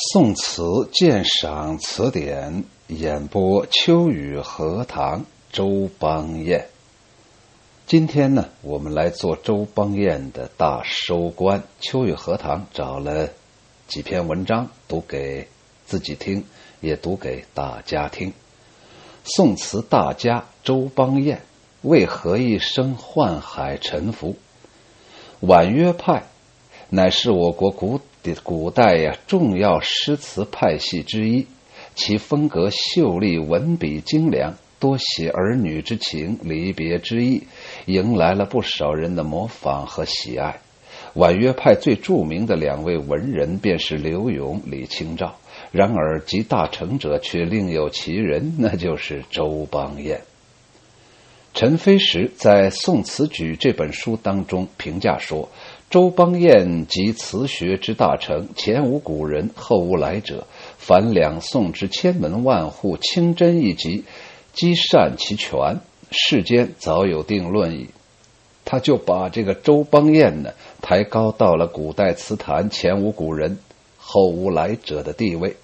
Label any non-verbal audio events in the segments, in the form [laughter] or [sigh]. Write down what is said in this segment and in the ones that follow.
宋词鉴赏词典演播：秋雨荷塘周邦彦。今天呢，我们来做周邦彦的大收官。秋雨荷塘找了几篇文章，读给自己听，也读给大家听。宋词大家周邦彦为何一生宦海沉浮？婉约派乃是我国古。的古代呀，重要诗词派系之一，其风格秀丽，文笔精良，多写儿女之情、离别之意，迎来了不少人的模仿和喜爱。婉约派最著名的两位文人便是柳永、李清照，然而集大成者却另有其人，那就是周邦彦。陈飞石在《宋词举》这本书当中评价说。周邦彦集词学之大成，前无古人，后无来者。凡两宋之千门万户，清真一集，积善其全，世间早有定论矣。他就把这个周邦彦呢抬高到了古代词坛前无古人，后无来者的地位。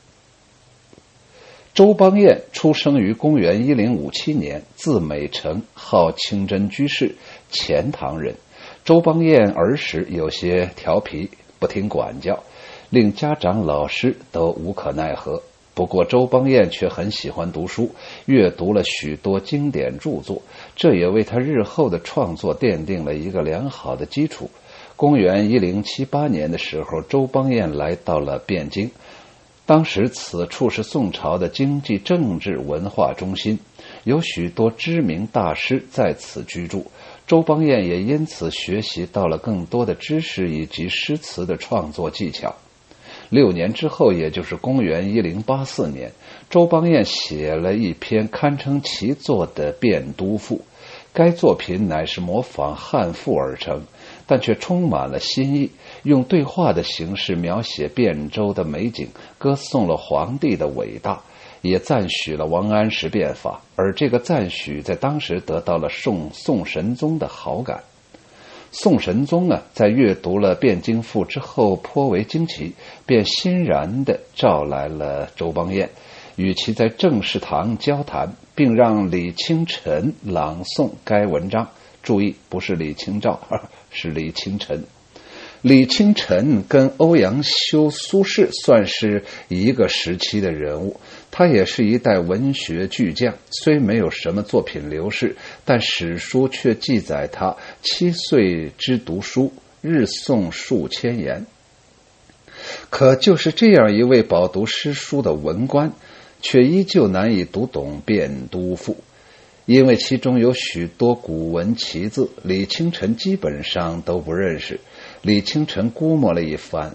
周邦彦出生于公元一零五七年，字美成，号清真居士，钱塘人。周邦彦儿时有些调皮，不听管教，令家长、老师都无可奈何。不过，周邦彦却很喜欢读书，阅读了许多经典著作，这也为他日后的创作奠定了一个良好的基础。公元一零七八年的时候，周邦彦来到了汴京，当时此处是宋朝的经济、政治、文化中心，有许多知名大师在此居住。周邦彦也因此学习到了更多的知识以及诗词的创作技巧。六年之后，也就是公元一零八四年，周邦彦写了一篇堪称奇作的《汴都赋》。该作品乃是模仿汉赋而成，但却充满了新意，用对话的形式描写汴州的美景，歌颂了皇帝的伟大。也赞许了王安石变法，而这个赞许在当时得到了宋宋神宗的好感。宋神宗啊，在阅读了《汴京赋》之后颇为惊奇，便欣然的召来了周邦彦，与其在正式堂交谈，并让李清晨朗诵该文章。注意，不是李清照，是李清晨。李清晨跟欧阳修、苏轼算是一个时期的人物。他也是一代文学巨匠，虽没有什么作品流逝，但史书却记载他七岁之读书，日诵数千言。可就是这样一位饱读诗书的文官，却依旧难以读懂《汴都赋》，因为其中有许多古文奇字，李清晨基本上都不认识。李清晨估摸了一番。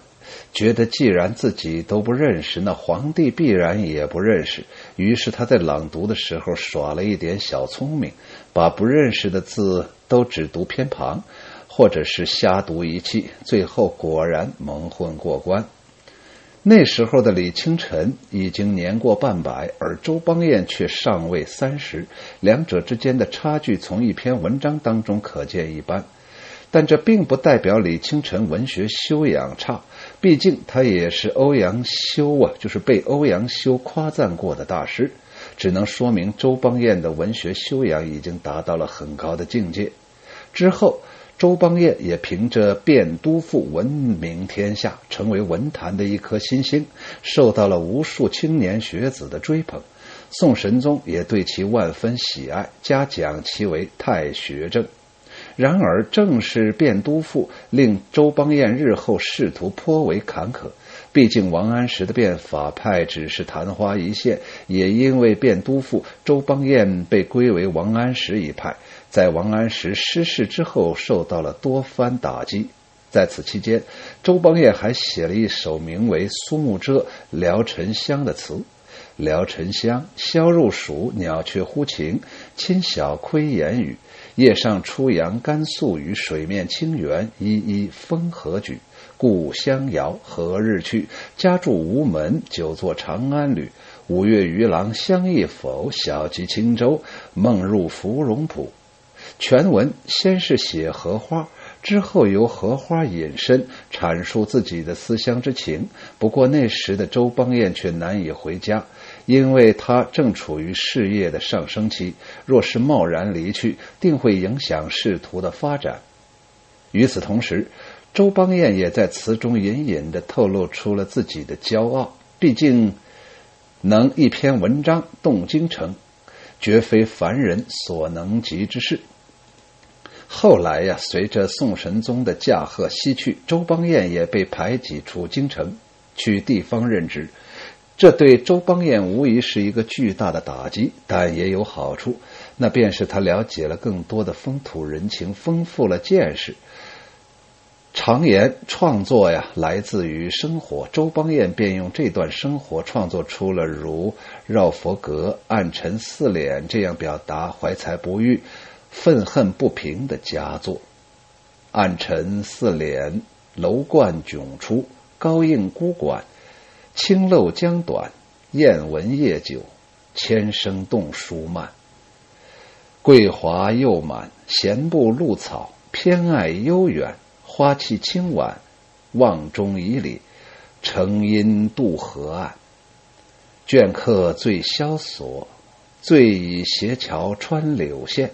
觉得既然自己都不认识，那皇帝必然也不认识。于是他在朗读的时候耍了一点小聪明，把不认识的字都只读偏旁，或者是瞎读一气。最后果然蒙混过关。那时候的李清晨已经年过半百，而周邦彦却尚未三十，两者之间的差距从一篇文章当中可见一斑。但这并不代表李清晨文学修养差。毕竟他也是欧阳修啊，就是被欧阳修夸赞过的大师，只能说明周邦彦的文学修养已经达到了很高的境界。之后，周邦彦也凭着《汴都赋》闻名天下，成为文坛的一颗新星，受到了无数青年学子的追捧。宋神宗也对其万分喜爱，嘉奖其为太学正。然而，正是《汴都赋》令周邦彦日后仕途颇为坎坷。毕竟，王安石的变法派只是昙花一现，也因为《汴都赋》，周邦彦被归为王安石一派，在王安石失势之后，受到了多番打击。在此期间，周邦彦还写了一首名为《苏幕遮·聊沉香》的词：“聊沉香，萧入蜀，鸟雀呼晴，亲晓窥檐语。”夜上初阳甘肃雨，水面清源依依风和举。故乡遥，何日去？家住吴门，久坐长安旅。五月渔郎相忆否？小骑轻舟，梦入芙蓉浦。全文先是写荷花，之后由荷花引申阐述自己的思乡之情。不过那时的周邦彦却难以回家，因为他正处于事业的上升期，若是贸然离去，定会影响仕途的发展。与此同时，周邦彦也在词中隐隐的透露出了自己的骄傲。毕竟，能一篇文章动京城，绝非凡人所能及之事。后来呀，随着宋神宗的驾鹤西去，周邦彦也被排挤出京城，去地方任职。这对周邦彦无疑是一个巨大的打击，但也有好处，那便是他了解了更多的风土人情，丰富了见识。常言创作呀，来自于生活。周邦彦便用这段生活创作出了如《绕佛阁》《暗沉四脸》这样表达怀才不遇、愤恨不平的佳作。《暗沉四脸》楼观迥出，高应孤馆，青漏江短，雁闻夜久，千声动书慢。桂华又满，闲步露草，偏爱悠远。花气清婉，望中以里，成阴渡河岸。倦客最萧索，醉倚斜桥穿柳线，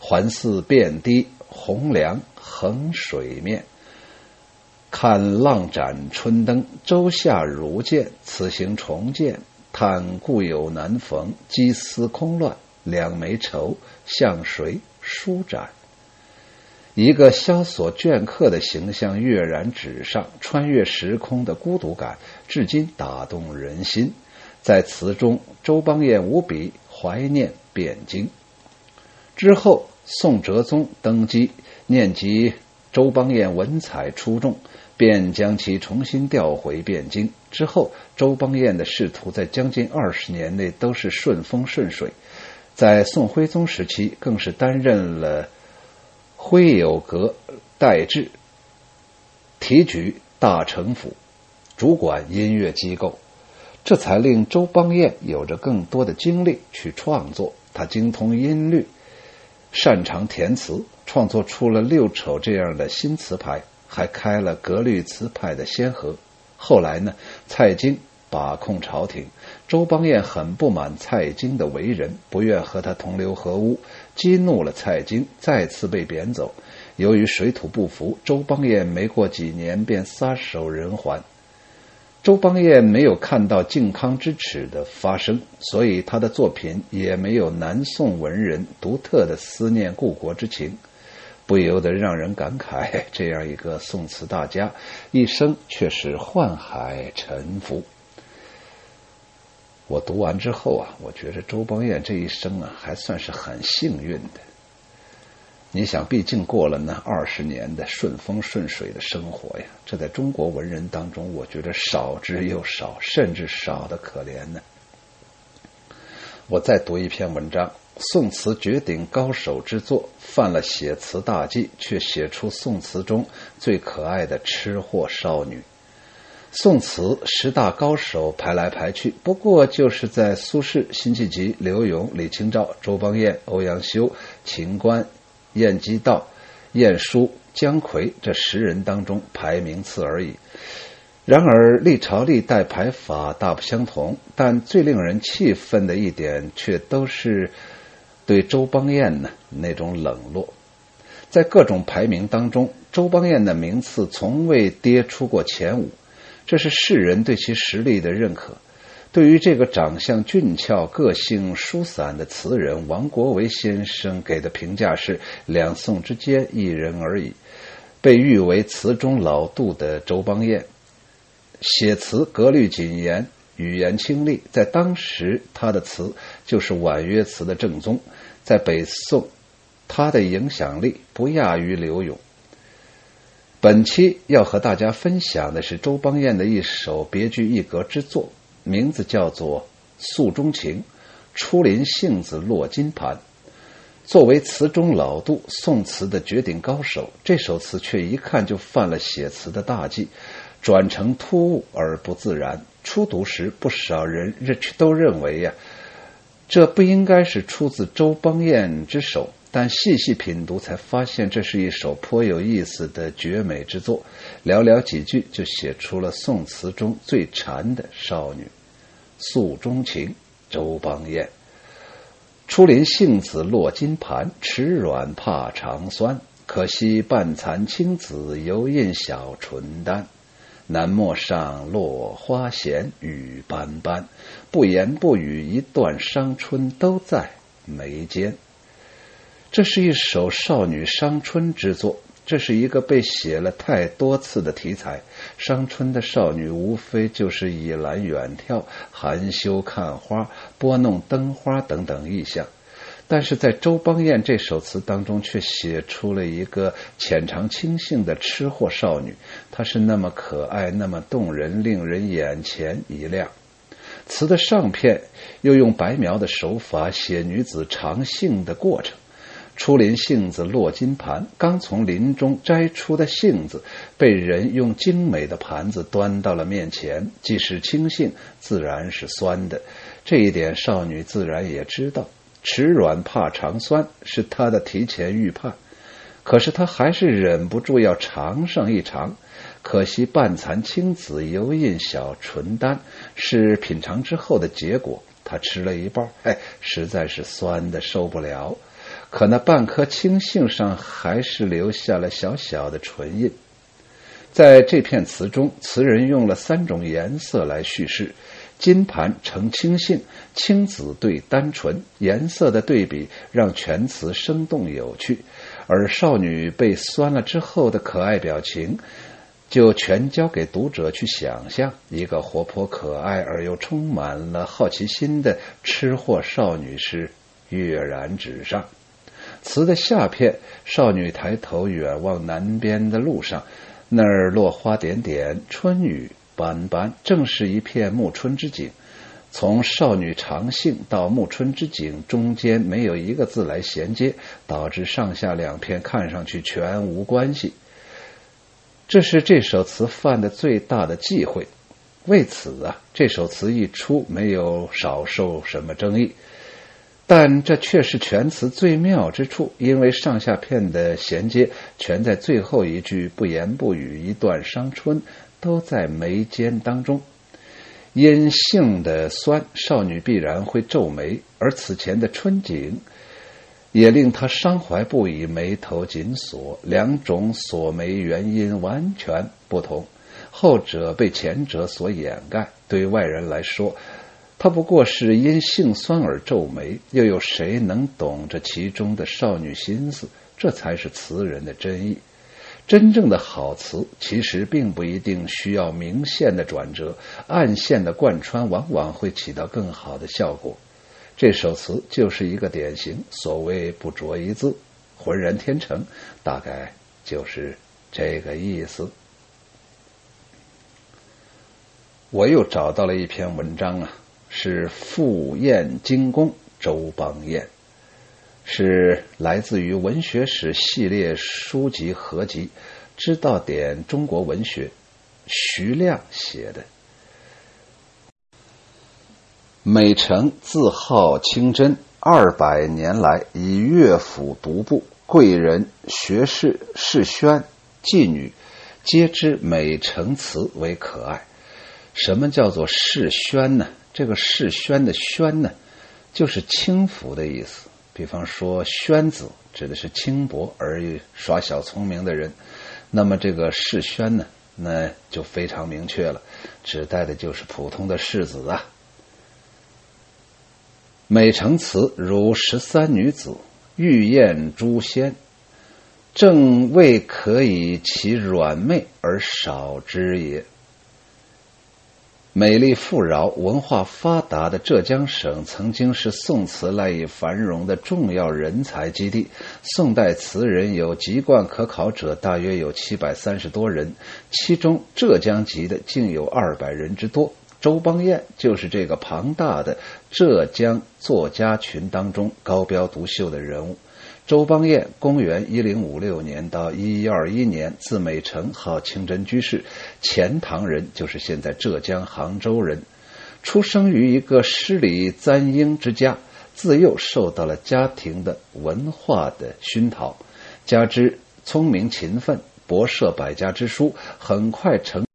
环似遍堤红梁横水面。看浪展春灯，周下如见。此行重见，叹故友难逢，羁思空乱，两眉愁向谁舒展？一个萧索镌刻的形象跃然纸上，穿越时空的孤独感，至今打动人心。在词中，周邦彦无比怀念汴京。之后，宋哲宗登基，念及周邦彦文采出众，便将其重新调回汴京。之后，周邦彦的仕途在将近二十年内都是顺风顺水，在宋徽宗时期，更是担任了。徽有阁代制，提举大丞府，主管音乐机构，这才令周邦彦有着更多的精力去创作。他精通音律，擅长填词，创作出了六丑这样的新词牌，还开了格律词派的先河。后来呢，蔡京把控朝廷，周邦彦很不满蔡京的为人，不愿和他同流合污。激怒了蔡京，再次被贬走。由于水土不服，周邦彦没过几年便撒手人寰。周邦彦没有看到靖康之耻的发生，所以他的作品也没有南宋文人独特的思念故国之情，不由得让人感慨：这样一个宋词大家，一生却是宦海沉浮。我读完之后啊，我觉得周邦彦这一生啊，还算是很幸运的。你想，毕竟过了那二十年的顺风顺水的生活呀，这在中国文人当中，我觉得少之又少，甚至少的可怜呢。我再读一篇文章：宋词绝顶高手之作，犯了写词大忌，却写出宋词中最可爱的吃货少女。宋词十大高手排来排去，不过就是在苏轼、辛弃疾、刘永、李清照、周邦彦、欧阳修、秦观、晏几道、晏殊、姜夔这十人当中排名次而已。然而历朝历代排法大不相同，但最令人气愤的一点却都是对周邦彦呢那种冷落。在各种排名当中，周邦彦的名次从未跌出过前五。这是世人对其实力的认可。对于这个长相俊俏、个性疏散的词人，王国维先生给的评价是：两宋之间一人而已。被誉为词中老杜的周邦彦，写词格律谨严，语言清丽，在当时他的词就是婉约词的正宗。在北宋，他的影响力不亚于柳永。本期要和大家分享的是周邦彦的一首别具一格之作，名字叫做《诉衷情》。初临杏子落金盘。作为词中老杜，宋词的绝顶高手，这首词却一看就犯了写词的大忌，转成突兀而不自然。初读时，不少人认都认为呀，这不应该是出自周邦彦之手，但细细品读，才发现这是一首颇有意思的绝美之作。寥寥几句，就写出了宋词中最禅的少女。诉衷情，周邦彦。初临杏子落金盘，齿软怕肠酸。可惜半残青子，犹印小唇丹。南陌上落花闲，雨斑斑。不言不语，一段伤春都在眉间。这是一首少女伤春之作，这是一个被写了太多次的题材。伤春的少女无非就是倚栏远眺、含羞看花、拨弄灯花等等意象，但是在周邦彦这首词当中，却写出了一个浅尝清性的吃货少女。她是那么可爱，那么动人，令人眼前一亮。词的上片又用白描的手法写女子尝杏的过程。初临杏子落金盘，刚从林中摘出的杏子，被人用精美的盘子端到了面前。即使清杏，自然是酸的。这一点少女自然也知道。吃软怕尝酸，是他的提前预判。可是他还是忍不住要尝上一尝。可惜半残青子，犹印小唇丹，是品尝之后的结果。他吃了一半，哎，实在是酸的受不了。可那半颗青杏上还是留下了小小的唇印。在这片词中，词人用了三种颜色来叙事：金盘呈青杏，青紫对单纯。颜色的对比让全词生动有趣，而少女被酸了之后的可爱表情，就全交给读者去想象。一个活泼可爱而又充满了好奇心的吃货少女是跃然纸上。词的下片，少女抬头远望南边的路上，那儿落花点点，春雨斑斑，正是一片暮春之景。从少女长杏到暮春之景，中间没有一个字来衔接，导致上下两片看上去全无关系。这是这首词犯的最大的忌讳。为此啊，这首词一出，没有少受什么争议。但这却是全词最妙之处，因为上下片的衔接全在最后一句“不言不语，一段伤春”都在眉间当中。因性的酸，少女必然会皱眉，而此前的春景也令她伤怀不已，眉头紧锁。两种锁眉原因完全不同，后者被前者所掩盖。对外人来说，他不过是因性酸而皱眉，又有谁能懂这其中的少女心思？这才是词人的真意。真正的好词，其实并不一定需要明线的转折，暗线的贯穿往往会起到更好的效果。这首词就是一个典型。所谓不着一字，浑然天成，大概就是这个意思。我又找到了一篇文章啊。是赴宴精工周邦彦，是来自于文学史系列书籍合集《知道点中国文学》，徐亮写的。美成字号清真，二百年来以乐府独步，贵人、学士、世宣、妓女，皆知美成词为可爱。什么叫做世宣呢？这个世宣的宣呢，就是轻浮的意思。比方说，宣子指的是轻薄而耍小聪明的人，那么这个世宣呢，那就非常明确了，指代的就是普通的世子啊。美成词如十三女子玉燕诛仙，正为可以其软媚而少之也。美丽富饶、文化发达的浙江省，曾经是宋词赖以繁荣的重要人才基地。宋代词人有籍贯可考者，大约有七百三十多人，其中浙江籍的竟有二百人之多。周邦彦就是这个庞大的浙江作家群当中高标独秀的人物。周邦彦，公元一零五六年到一一二一年，字美成，号清真居士，钱塘人，就是现在浙江杭州人。出生于一个诗礼簪缨之家，自幼受到了家庭的文化的熏陶，加之聪明勤奋，博涉百家之书，很快成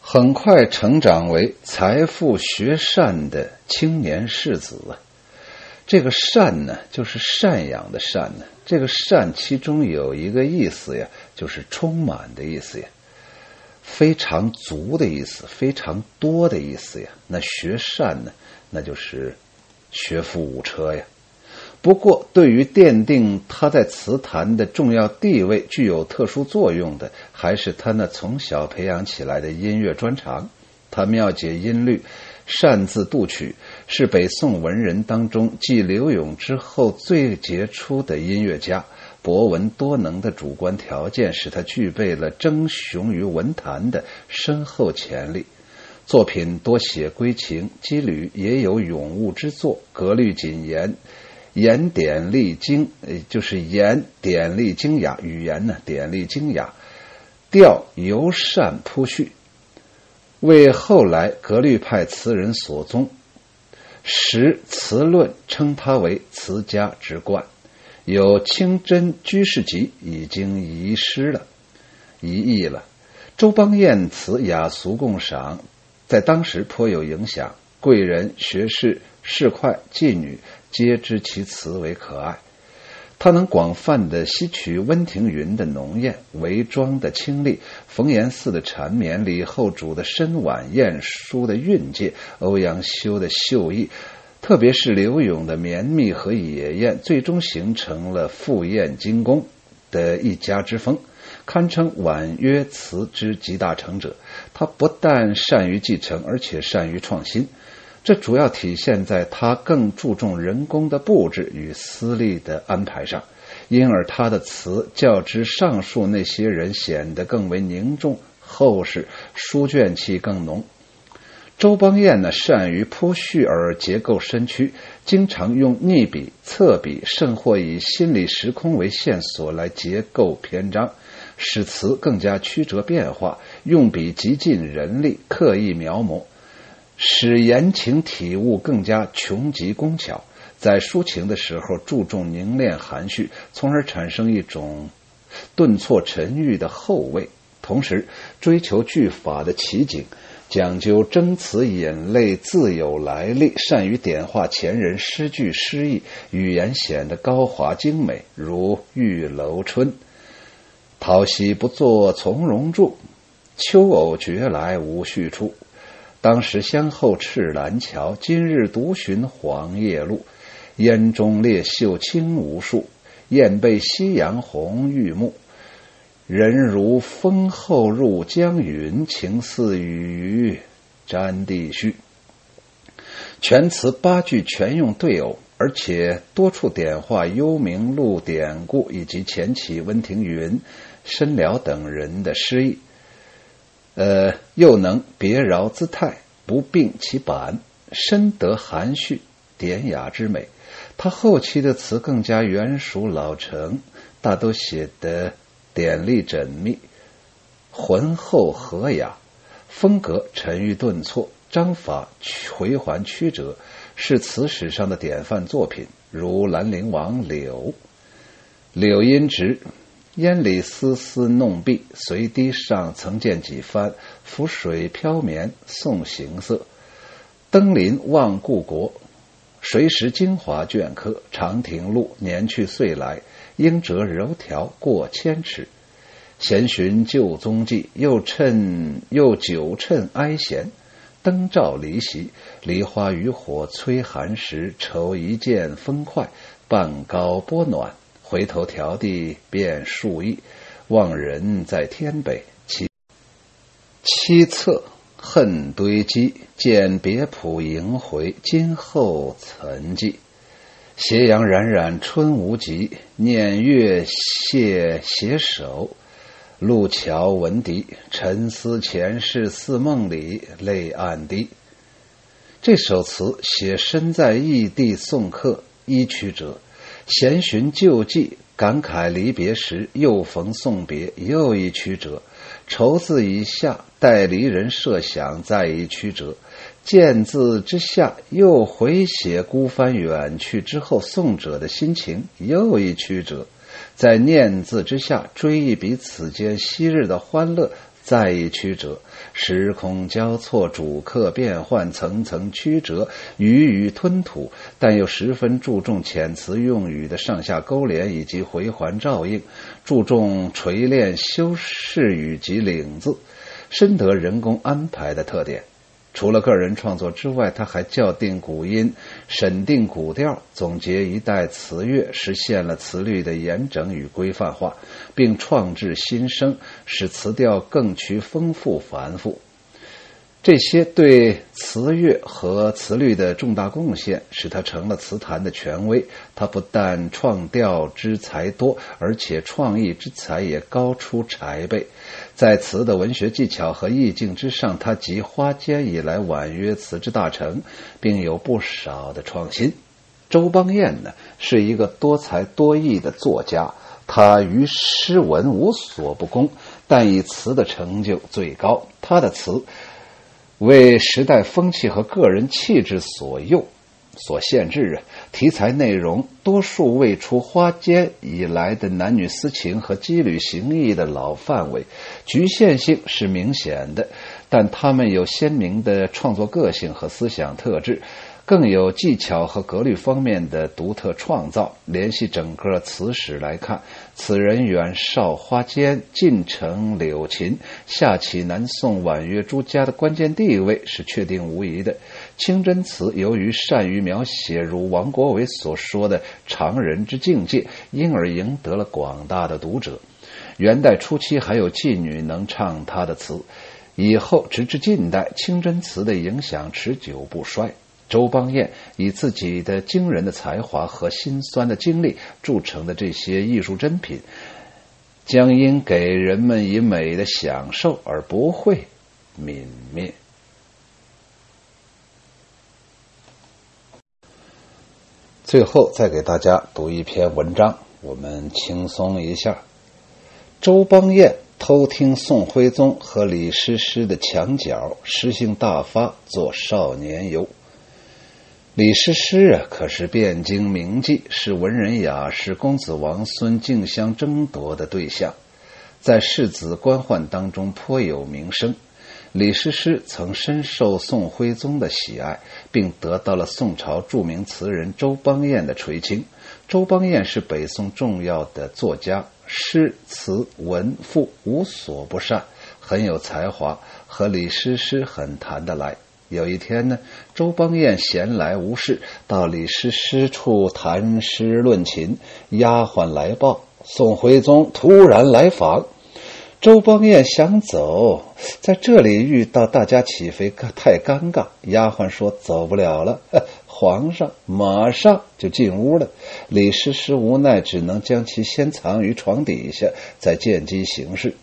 很快成长为财富学善的青年士子。这个善呢，就是赡养的赡呢。这个善其中有一个意思呀，就是充满的意思呀，非常足的意思，非常多的意思呀。那学善呢，那就是学富五车呀。不过，对于奠定他在词坛的重要地位、具有特殊作用的，还是他那从小培养起来的音乐专长。他妙解音律。擅自度曲，是北宋文人当中继柳永之后最杰出的音乐家。博闻多能的主观条件使他具备了争雄于文坛的深厚潜力。作品多写归情，羁旅也有咏物之作，格律谨严，言典丽精，就是言典丽精雅，语言呢典丽精雅，调尤善铺叙。为后来格律派词人所宗，时词论称他为词家之冠。有清真居士集已经遗失了，遗佚了。周邦彦词雅俗共赏，在当时颇有影响。贵人、学士、士侩、妓女皆知其词为可爱。他能广泛的吸取温庭筠的浓艳、韦庄的清丽、冯延巳的缠绵、李后主的深婉、晏殊的韵界、欧阳修的秀逸，特别是柳永的绵密和野艳，最终形成了赴宴精工的一家之风，堪称婉约词之集大成者。他不但善于继承，而且善于创新。这主要体现在他更注重人工的布置与私立的安排上，因而他的词较之上述那些人显得更为凝重厚实，书卷气更浓。周邦彦呢，善于铺叙而结构身躯，经常用逆笔、侧笔，甚或以心理时空为线索来结构篇章，使词更加曲折变化，用笔极尽人力，刻意描摹。使言情体物更加穷极工巧，在抒情的时候注重凝练含蓄，从而产生一种顿挫沉郁的后味。同时，追求句法的奇景，讲究争词引类自有来历，善于点化前人诗句诗意，语言显得高华精美，如《玉楼春》：“桃溪不作从容住，秋藕觉来无序处。”当时相候赤兰桥，今日独寻黄叶路。烟中烈秀清无数，雁背夕阳红玉幕。人如风后入江云，情似雨沾地絮。全词八句全用对偶，而且多处点化幽冥录典故以及前起温庭筠、申辽等人的诗意。呃，又能别饶姿态，不并其板，深得含蓄典雅之美。他后期的词更加圆熟老成，大都写得典丽缜密、浑厚和雅，风格沉郁顿挫，章法回环曲折，是词史上的典范作品。如兰陵王柳，柳阴直。烟里丝丝弄碧，随堤上曾见几番。浮水飘绵送行色，登临望故国。谁识精华镌刻？长亭路，年去岁来，应折柔条过千尺。闲寻旧踪迹，又趁又久趁哀弦。灯照离席，梨花渔火催寒食。愁一见风快，半高波暖。回头迢递便数亿，望人在天北。其七策恨堆积，见别浦萦回。今后曾记，斜阳冉冉春无极。念月谢携手，路桥闻笛。沉思前世似梦里，泪暗滴。这首词写身在异地送客，一曲折。闲寻旧迹，感慨离别时，又逢送别，又一曲折。愁字以下待离人设想再一曲折，见字之下又回写孤帆远去之后送者的心情又一曲折，在念字之下追忆彼此间昔日的欢乐在意曲折。时空交错，主客变换，层层曲折，语语吞吐，但又十分注重遣词用语的上下勾连以及回环照应，注重锤炼修饰语及领字，深得人工安排的特点。除了个人创作之外，他还校定古音，审定古调，总结一代词乐，实现了词律的严整与规范化，并创制新声，使词调更趋丰富繁复。这些对词乐和词律的重大贡献，使他成了词坛的权威。他不但创调之才多，而且创意之才也高出柴辈。在词的文学技巧和意境之上，他集花间以来婉约词之大成，并有不少的创新。周邦彦呢，是一个多才多艺的作家，他于诗文无所不攻，但以词的成就最高。他的词。为时代风气和个人气质所诱、所限制啊，题材内容多数未出花间以来的男女私情和羁旅行役的老范围，局限性是明显的，但他们有鲜明的创作个性和思想特质。更有技巧和格律方面的独特创造。联系整个词史来看，此人远少花间，近承柳琴，下起南宋婉约诸家的关键地位是确定无疑的。清真词由于善于描写如王国维所说的常人之境界，因而赢得了广大的读者。元代初期还有妓女能唱他的词，以后直至近代，清真词的影响持久不衰。周邦彦以自己的惊人的才华和辛酸的经历铸成的这些艺术珍品，将因给人们以美的享受而不会泯灭。最后再给大家读一篇文章，我们轻松一下。周邦彦偷听宋徽宗和李师师的墙角，诗兴大发，做少年游。李师师啊，可是汴京名妓，是文人雅士公子王孙竞相争夺的对象，在世子官宦当中颇有名声。李师师曾深受宋徽宗的喜爱，并得到了宋朝著名词人周邦彦的垂青。周邦彦是北宋重要的作家，诗词文赋无所不善，很有才华，和李师师很谈得来。有一天呢，周邦彦闲来无事，到李师师处谈诗论琴。丫鬟来报，宋徽宗突然来访。周邦彦想走，在这里遇到大家起飞，太尴尬。丫鬟说走不了了，皇上马上就进屋了。李师师无奈，只能将其先藏于床底下，再见机行事。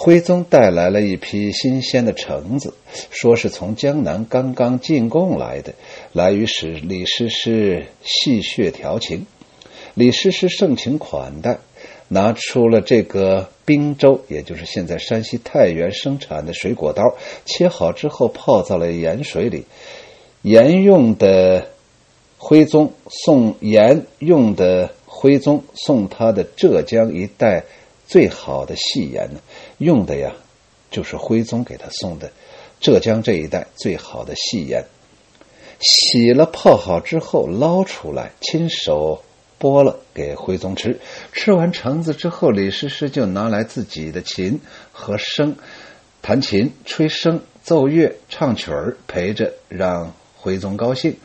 徽宗带来了一批新鲜的橙子，说是从江南刚刚进贡来的，来与使李师师戏谑调情。李师师盛情款待，拿出了这个滨州，也就是现在山西太原生产的水果刀，切好之后泡在了盐水里。盐用的徽宗送盐用的徽宗送他的浙江一带。最好的细盐呢，用的呀，就是徽宗给他送的浙江这一带最好的细盐。洗了泡好之后捞出来，亲手剥了给徽宗吃。吃完橙子之后，李师师就拿来自己的琴和笙，弹琴、吹笙、奏乐、唱曲儿，陪着让徽宗高兴。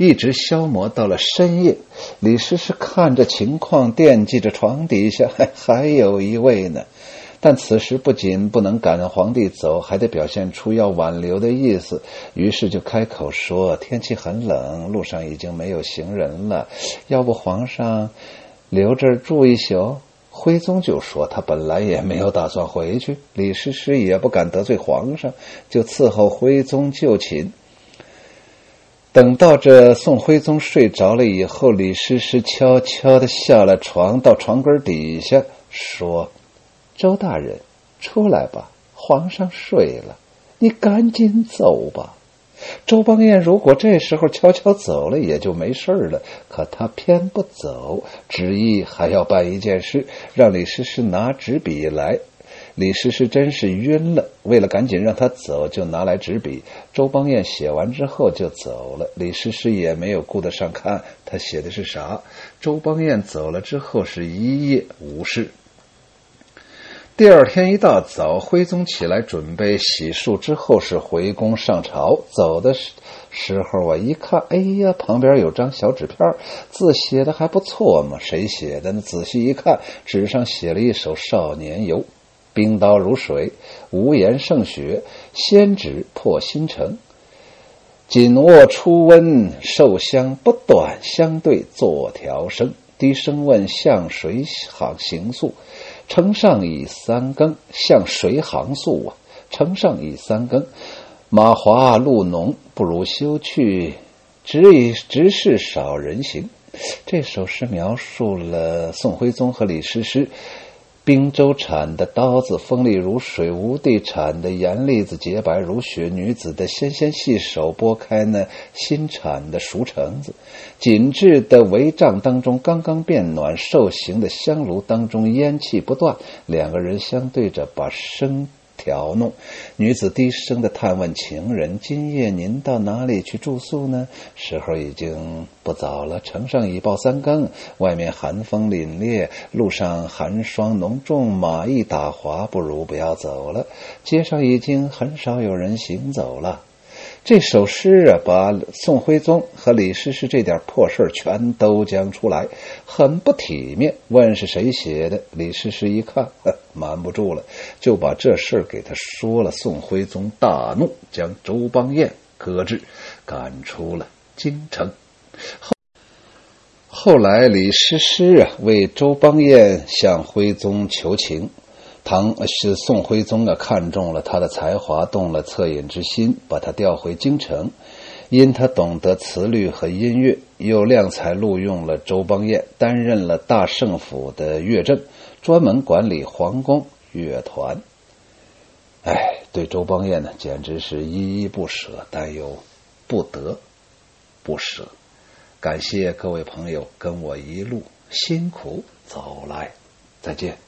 一直消磨到了深夜，李师师看着情况，惦记着床底下还 [laughs] 还有一位呢。但此时不仅不能赶皇帝走，还得表现出要挽留的意思，于是就开口说：“天气很冷，路上已经没有行人了，要不皇上留这儿住一宿？”徽宗就说：“他本来也没有打算回去。”李师师也不敢得罪皇上，就伺候徽宗就寝。等到这宋徽宗睡着了以后，李师师悄悄的下了床，到床根底下说：“周大人，出来吧，皇上睡了，你赶紧走吧。”周邦彦如果这时候悄悄走了，也就没事了。可他偏不走，执意还要办一件事，让李师师拿纸笔来。李师师真是晕了，为了赶紧让他走，就拿来纸笔。周邦彦写完之后就走了，李师师也没有顾得上看他写的是啥。周邦彦走了之后，是一夜无事。第二天一大早，徽宗起来准备洗漱，之后是回宫上朝。走的时时候，我一看，哎呀，旁边有张小纸片，字写的还不错嘛。谁写的呢？仔细一看，纸上写了一首《少年游》：“冰刀如水，无言胜雪；先指破新城，紧握初温。受香不断，相对作调声。低声问向谁行行宿？”承上已三更，向谁行宿啊？承上已三更，马华路浓，不如休去。只以直是少人行。这首诗描述了宋徽宗和李师师。滨州产的刀子锋利如水，吴地产的盐粒子洁白如雪。女子的纤纤细手拨开那新产的熟橙子，紧致的帷帐当中刚刚变暖，受刑的香炉当中烟气不断。两个人相对着把生。调弄，女子低声的探问情人：“今夜您到哪里去住宿呢？”时候已经不早了，城上已报三更，外面寒风凛冽，路上寒霜浓重，马一打滑，不如不要走了。街上已经很少有人行走了。这首诗啊，把宋徽宗和李师师这点破事全都讲出来，很不体面。问是谁写的？李师师一看，瞒不住了，就把这事给他说了。宋徽宗大怒，将周邦彦搁置，赶出了京城。后后来，李师师啊，为周邦彦向徽宗求情。唐是宋徽宗啊，看中了他的才华，动了恻隐之心，把他调回京城。因他懂得词律和音乐，又量才录用了周邦彦，担任了大圣府的乐正，专门管理皇宫乐团。哎，对周邦彦呢，简直是依依不舍，但又不得不舍。感谢各位朋友跟我一路辛苦走来，再见。